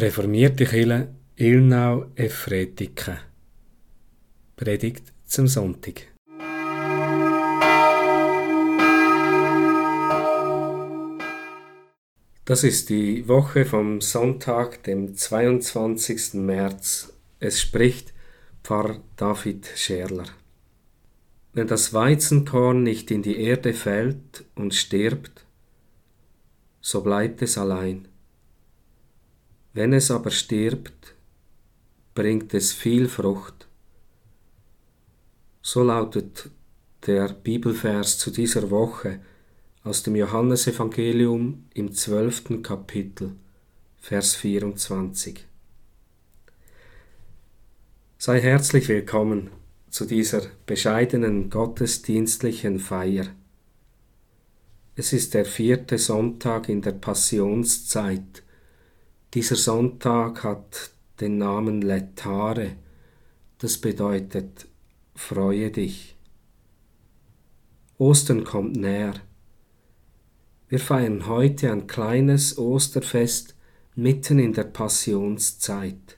Reformierte Kirche Ilnau Efretike Predigt zum Sonntag Das ist die Woche vom Sonntag, dem 22. März. Es spricht Pfarrer David Scherler. Wenn das Weizenkorn nicht in die Erde fällt und stirbt, so bleibt es allein. Wenn es aber stirbt, bringt es viel Frucht. So lautet der Bibelvers zu dieser Woche aus dem Johannesevangelium im zwölften Kapitel, Vers 24. Sei herzlich willkommen zu dieser bescheidenen gottesdienstlichen Feier. Es ist der vierte Sonntag in der Passionszeit, dieser Sonntag hat den Namen Letare, das bedeutet freue dich. Ostern kommt näher. Wir feiern heute ein kleines Osterfest mitten in der Passionszeit.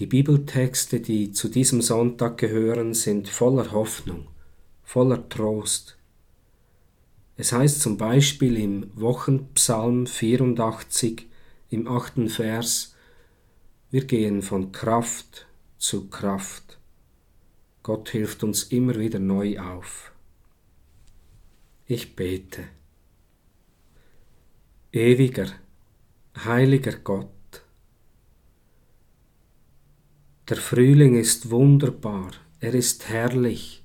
Die Bibeltexte, die zu diesem Sonntag gehören, sind voller Hoffnung, voller Trost. Es heißt zum Beispiel im Wochenpsalm 84, im achten Vers, wir gehen von Kraft zu Kraft. Gott hilft uns immer wieder neu auf. Ich bete. Ewiger, heiliger Gott, der Frühling ist wunderbar, er ist herrlich.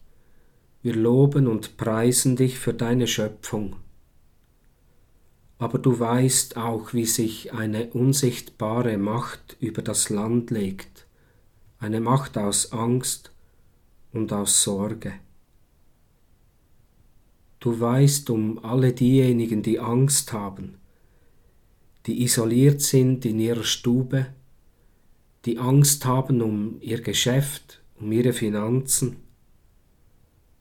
Wir loben und preisen dich für deine Schöpfung aber du weißt auch, wie sich eine unsichtbare Macht über das Land legt, eine Macht aus Angst und aus Sorge. Du weißt um alle diejenigen, die Angst haben, die isoliert sind in ihrer Stube, die Angst haben um ihr Geschäft, um ihre Finanzen.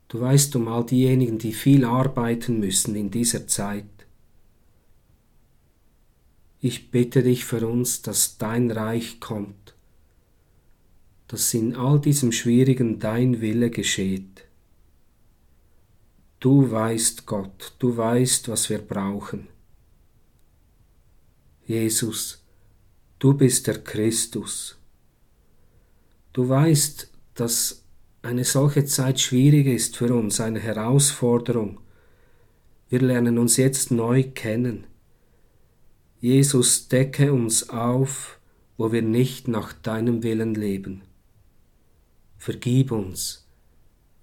Du weißt um all diejenigen, die viel arbeiten müssen in dieser Zeit. Ich bitte dich für uns, dass dein Reich kommt, dass in all diesem Schwierigen dein Wille geschieht. Du weißt Gott, du weißt, was wir brauchen. Jesus, du bist der Christus. Du weißt, dass eine solche Zeit schwierig ist für uns, eine Herausforderung. Wir lernen uns jetzt neu kennen. Jesus, decke uns auf, wo wir nicht nach deinem Willen leben. Vergib uns,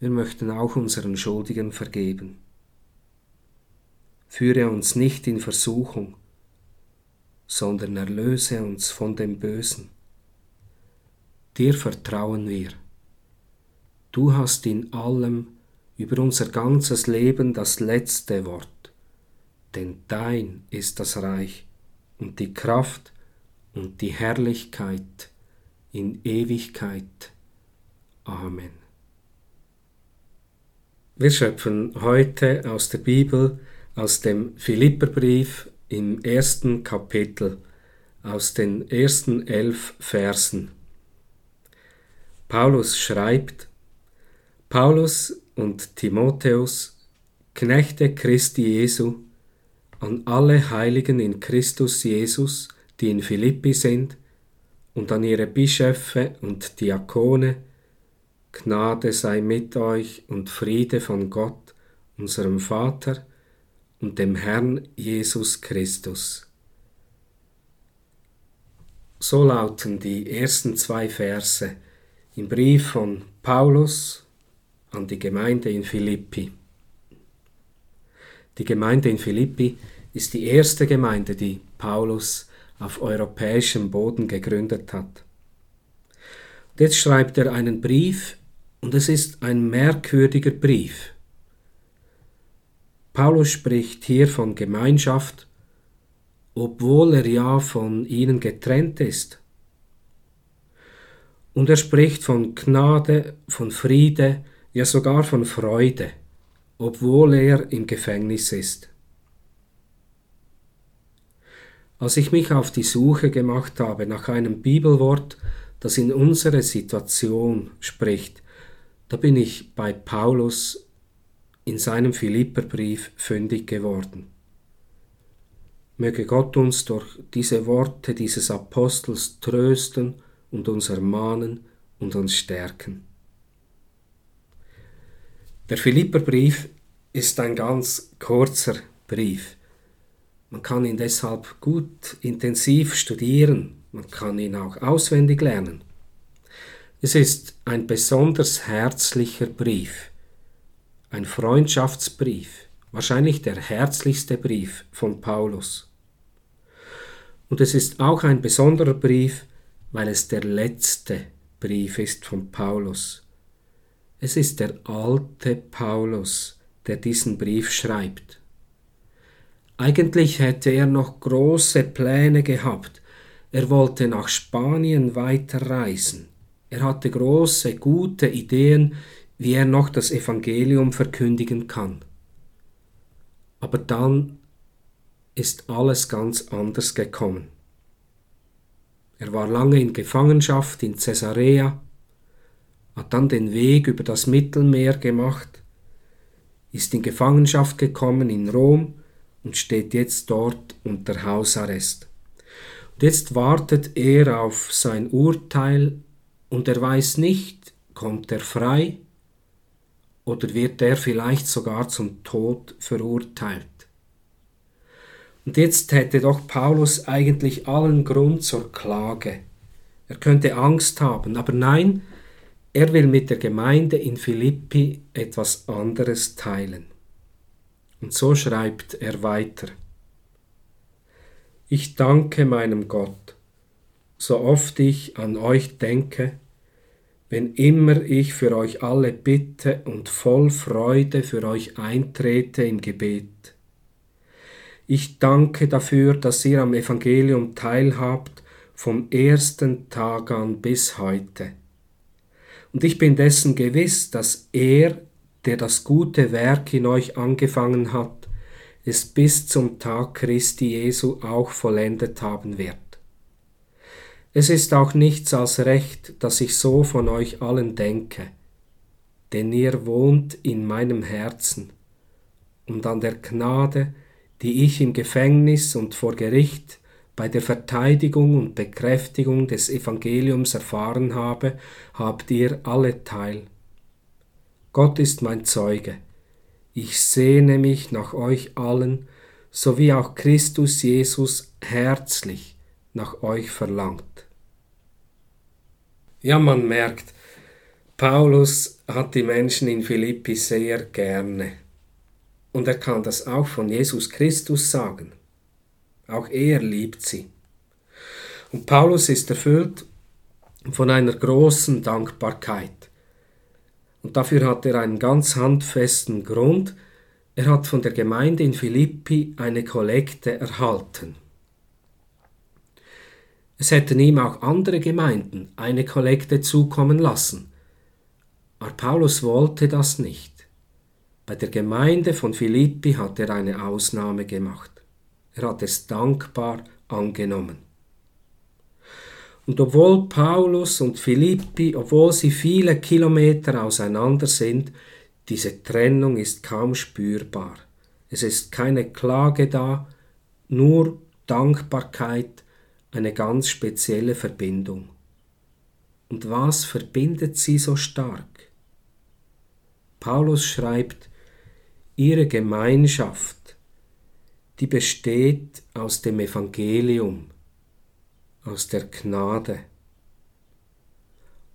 wir möchten auch unseren Schuldigen vergeben. Führe uns nicht in Versuchung, sondern erlöse uns von dem Bösen. Dir vertrauen wir. Du hast in allem über unser ganzes Leben das letzte Wort, denn dein ist das Reich und die Kraft und die Herrlichkeit in Ewigkeit. Amen. Wir schöpfen heute aus der Bibel, aus dem Philipperbrief im ersten Kapitel, aus den ersten elf Versen. Paulus schreibt, Paulus und Timotheus, Knechte Christi Jesu, an alle Heiligen in Christus Jesus, die in Philippi sind, und an ihre Bischöfe und Diakone, Gnade sei mit euch und Friede von Gott, unserem Vater und dem Herrn Jesus Christus. So lauten die ersten zwei Verse im Brief von Paulus an die Gemeinde in Philippi. Die Gemeinde in Philippi ist die erste Gemeinde, die Paulus auf europäischem Boden gegründet hat. Und jetzt schreibt er einen Brief und es ist ein merkwürdiger Brief. Paulus spricht hier von Gemeinschaft, obwohl er ja von ihnen getrennt ist. Und er spricht von Gnade, von Friede, ja sogar von Freude, obwohl er im Gefängnis ist. Als ich mich auf die Suche gemacht habe nach einem Bibelwort, das in unsere Situation spricht, da bin ich bei Paulus in seinem Philipperbrief fündig geworden. Möge Gott uns durch diese Worte dieses Apostels trösten und uns ermahnen und uns stärken. Der Philipperbrief ist ein ganz kurzer Brief. Man kann ihn deshalb gut intensiv studieren, man kann ihn auch auswendig lernen. Es ist ein besonders herzlicher Brief, ein Freundschaftsbrief, wahrscheinlich der herzlichste Brief von Paulus. Und es ist auch ein besonderer Brief, weil es der letzte Brief ist von Paulus. Es ist der alte Paulus, der diesen Brief schreibt. Eigentlich hätte er noch große Pläne gehabt. Er wollte nach Spanien weiterreisen. Er hatte große, gute Ideen, wie er noch das Evangelium verkündigen kann. Aber dann ist alles ganz anders gekommen. Er war lange in Gefangenschaft in Caesarea, hat dann den Weg über das Mittelmeer gemacht, ist in Gefangenschaft gekommen in Rom und steht jetzt dort unter Hausarrest. Und jetzt wartet er auf sein Urteil und er weiß nicht, kommt er frei oder wird er vielleicht sogar zum Tod verurteilt. Und jetzt hätte doch Paulus eigentlich allen Grund zur Klage. Er könnte Angst haben, aber nein, er will mit der Gemeinde in Philippi etwas anderes teilen. Und so schreibt er weiter. Ich danke meinem Gott, so oft ich an euch denke, wenn immer ich für euch alle bitte und voll Freude für euch eintrete im Gebet. Ich danke dafür, dass ihr am Evangelium teilhabt vom ersten Tag an bis heute und ich bin dessen gewiss, dass er, der das gute Werk in euch angefangen hat, es bis zum Tag Christi Jesu auch vollendet haben wird. Es ist auch nichts als recht, dass ich so von euch allen denke, denn ihr wohnt in meinem Herzen, und an der Gnade, die ich im Gefängnis und vor Gericht bei der Verteidigung und Bekräftigung des Evangeliums erfahren habe, habt ihr alle teil. Gott ist mein Zeuge. Ich sehne mich nach euch allen, so wie auch Christus Jesus herzlich nach euch verlangt. Ja, man merkt, Paulus hat die Menschen in Philippi sehr gerne. Und er kann das auch von Jesus Christus sagen. Auch er liebt sie. Und Paulus ist erfüllt von einer großen Dankbarkeit. Und dafür hat er einen ganz handfesten Grund. Er hat von der Gemeinde in Philippi eine Kollekte erhalten. Es hätten ihm auch andere Gemeinden eine Kollekte zukommen lassen. Aber Paulus wollte das nicht. Bei der Gemeinde von Philippi hat er eine Ausnahme gemacht. Er hat es dankbar angenommen. Und obwohl Paulus und Philippi, obwohl sie viele Kilometer auseinander sind, diese Trennung ist kaum spürbar. Es ist keine Klage da, nur Dankbarkeit, eine ganz spezielle Verbindung. Und was verbindet sie so stark? Paulus schreibt, ihre Gemeinschaft die besteht aus dem Evangelium, aus der Gnade.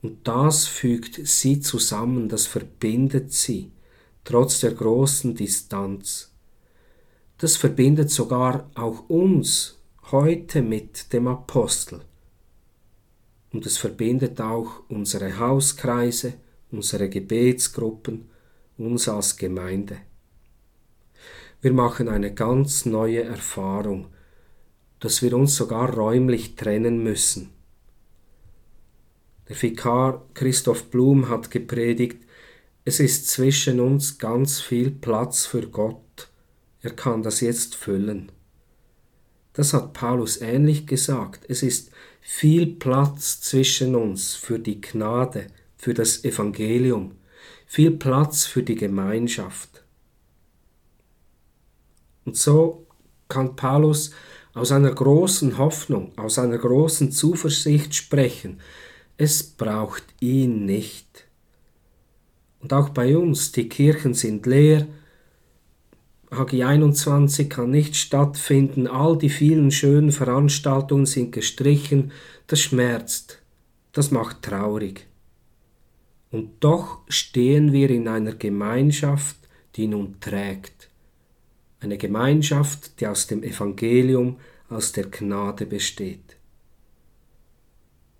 Und das fügt sie zusammen, das verbindet sie, trotz der großen Distanz. Das verbindet sogar auch uns heute mit dem Apostel. Und es verbindet auch unsere Hauskreise, unsere Gebetsgruppen, uns als Gemeinde. Wir machen eine ganz neue Erfahrung, dass wir uns sogar räumlich trennen müssen. Der Vikar Christoph Blum hat gepredigt, es ist zwischen uns ganz viel Platz für Gott. Er kann das jetzt füllen. Das hat Paulus ähnlich gesagt. Es ist viel Platz zwischen uns für die Gnade, für das Evangelium, viel Platz für die Gemeinschaft. Und so kann Paulus aus einer großen Hoffnung, aus einer großen Zuversicht sprechen. Es braucht ihn nicht. Und auch bei uns, die Kirchen sind leer, HG 21 kann nicht stattfinden, all die vielen schönen Veranstaltungen sind gestrichen, das schmerzt, das macht traurig. Und doch stehen wir in einer Gemeinschaft, die nun trägt. Eine Gemeinschaft, die aus dem Evangelium, aus der Gnade besteht.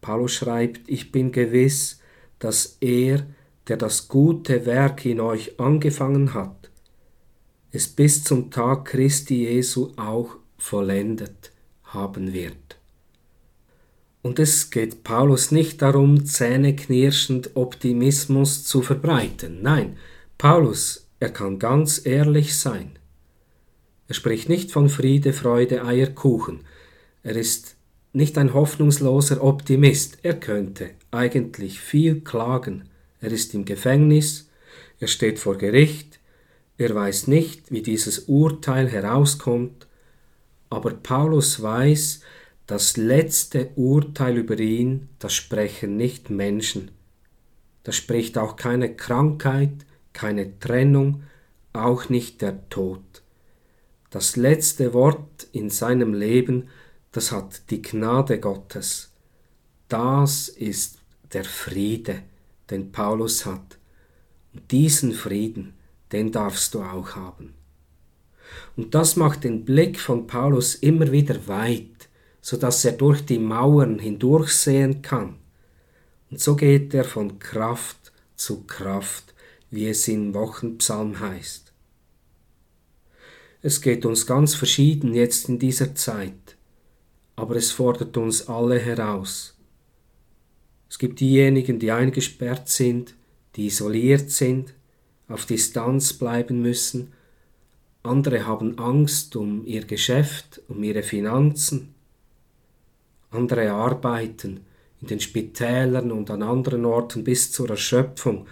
Paulus schreibt, ich bin gewiss, dass er, der das gute Werk in euch angefangen hat, es bis zum Tag Christi Jesu auch vollendet haben wird. Und es geht Paulus nicht darum, zähneknirschend Optimismus zu verbreiten. Nein, Paulus, er kann ganz ehrlich sein. Er spricht nicht von Friede, Freude, Eierkuchen. Er ist nicht ein hoffnungsloser Optimist. Er könnte eigentlich viel klagen. Er ist im Gefängnis, er steht vor Gericht, er weiß nicht, wie dieses Urteil herauskommt, aber Paulus weiß, das letzte Urteil über ihn, das sprechen nicht Menschen. Das spricht auch keine Krankheit, keine Trennung, auch nicht der Tod. Das letzte Wort in seinem Leben, das hat die Gnade Gottes. Das ist der Friede, den Paulus hat. Und diesen Frieden, den darfst du auch haben. Und das macht den Blick von Paulus immer wieder weit, so dass er durch die Mauern hindurchsehen kann. Und so geht er von Kraft zu Kraft, wie es im Wochenpsalm heißt. Es geht uns ganz verschieden jetzt in dieser Zeit, aber es fordert uns alle heraus. Es gibt diejenigen, die eingesperrt sind, die isoliert sind, auf Distanz bleiben müssen, andere haben Angst um ihr Geschäft, um ihre Finanzen, andere arbeiten in den Spitälern und an anderen Orten bis zur Erschöpfung.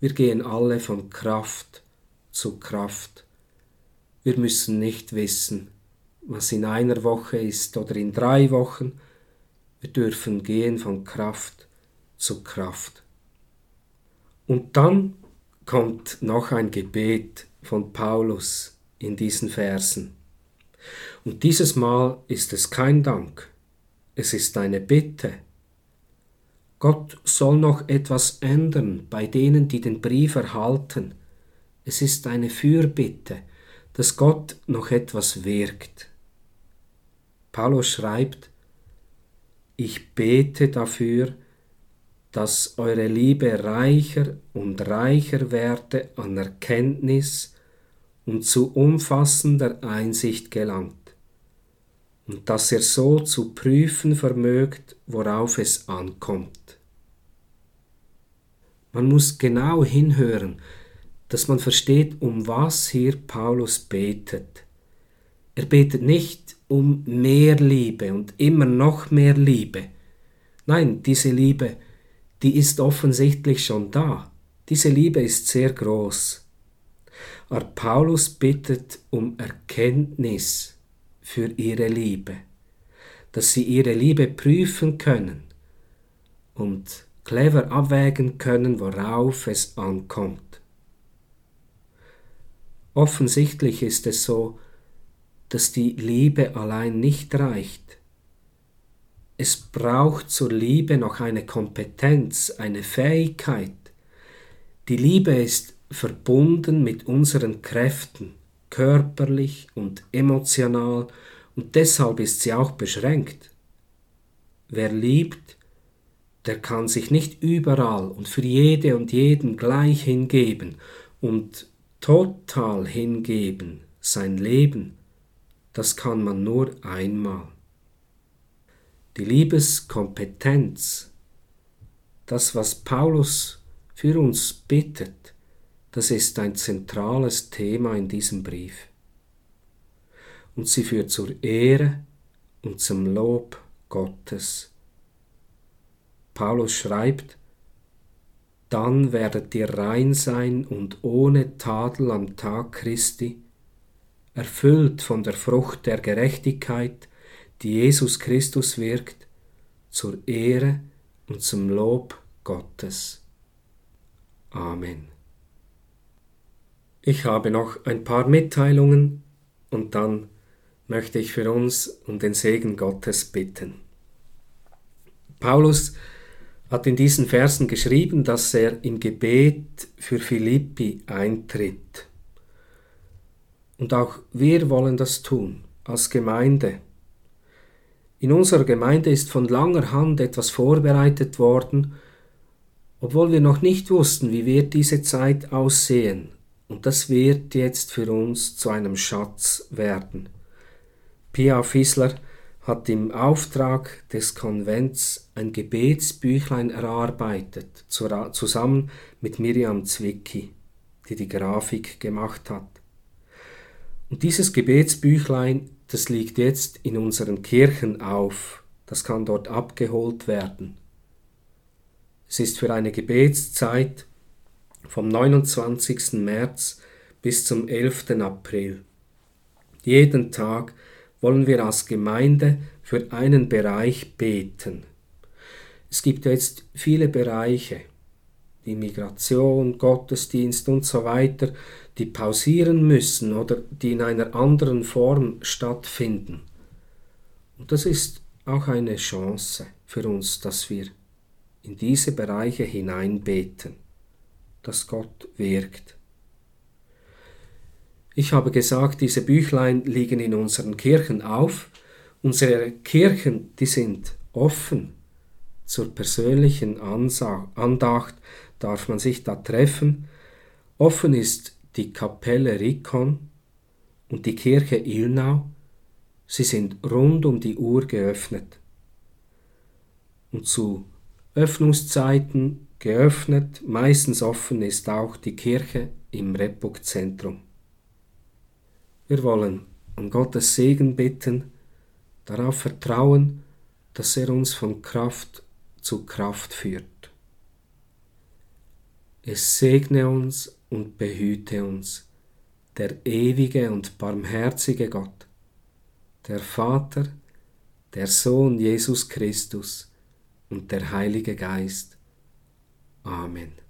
Wir gehen alle von Kraft zu Kraft. Wir müssen nicht wissen, was in einer Woche ist oder in drei Wochen. Wir dürfen gehen von Kraft zu Kraft. Und dann kommt noch ein Gebet von Paulus in diesen Versen. Und dieses Mal ist es kein Dank, es ist eine Bitte. Gott soll noch etwas ändern bei denen, die den Brief erhalten. Es ist eine Fürbitte, dass Gott noch etwas wirkt. Paulus schreibt, ich bete dafür, dass eure Liebe reicher und reicher werde an Erkenntnis und zu umfassender Einsicht gelangt, und dass ihr so zu prüfen vermögt, worauf es ankommt. Man muss genau hinhören, dass man versteht, um was hier Paulus betet. Er betet nicht um mehr Liebe und immer noch mehr Liebe. Nein, diese Liebe die ist offensichtlich schon da. Diese Liebe ist sehr groß. Aber Paulus bittet um Erkenntnis für ihre Liebe, dass sie ihre Liebe prüfen können und clever abwägen können, worauf es ankommt. Offensichtlich ist es so, dass die Liebe allein nicht reicht, es braucht zur Liebe noch eine Kompetenz, eine Fähigkeit. Die Liebe ist verbunden mit unseren Kräften, körperlich und emotional, und deshalb ist sie auch beschränkt. Wer liebt, der kann sich nicht überall und für jede und jeden gleich hingeben und total hingeben, sein Leben, das kann man nur einmal. Die Liebeskompetenz, das, was Paulus für uns bittet, das ist ein zentrales Thema in diesem Brief. und sie führt zur Ehre und zum Lob Gottes. Paulus schreibt, dann werdet ihr rein sein und ohne Tadel am Tag Christi, erfüllt von der Frucht der Gerechtigkeit, die Jesus Christus wirkt, zur Ehre und zum Lob Gottes. Amen. Ich habe noch ein paar Mitteilungen und dann möchte ich für uns um den Segen Gottes bitten. Paulus hat in diesen Versen geschrieben, dass er im Gebet für Philippi eintritt. Und auch wir wollen das tun, als Gemeinde. In unserer Gemeinde ist von langer Hand etwas vorbereitet worden, obwohl wir noch nicht wussten, wie wird diese Zeit aussehen. Und das wird jetzt für uns zu einem Schatz werden. Pia Fissler hat im Auftrag des Konvents ein Gebetsbüchlein erarbeitet, zusammen mit Miriam Zwicky, die die Grafik gemacht hat. Und dieses Gebetsbüchlein, das liegt jetzt in unseren Kirchen auf, das kann dort abgeholt werden. Es ist für eine Gebetszeit vom 29. März bis zum 11. April. Jeden Tag wollen wir als Gemeinde für einen Bereich beten. Es gibt jetzt viele Bereiche, die Migration, Gottesdienst und so weiter, die pausieren müssen oder die in einer anderen Form stattfinden. Und das ist auch eine Chance für uns, dass wir in diese Bereiche hineinbeten, dass Gott wirkt. Ich habe gesagt, diese Büchlein liegen in unseren Kirchen auf. Unsere Kirchen, die sind offen. Zur persönlichen Andacht darf man sich da treffen. Offen ist die Kapelle Rikon und die Kirche Ilnau. Sie sind rund um die Uhr geöffnet. Und zu Öffnungszeiten geöffnet, meistens offen ist auch die Kirche im Repuk-Zentrum. Wir wollen um Gottes Segen bitten, darauf vertrauen, dass er uns von Kraft zu Kraft führt. Es segne uns und behüte uns, der ewige und barmherzige Gott, der Vater, der Sohn Jesus Christus und der Heilige Geist. Amen.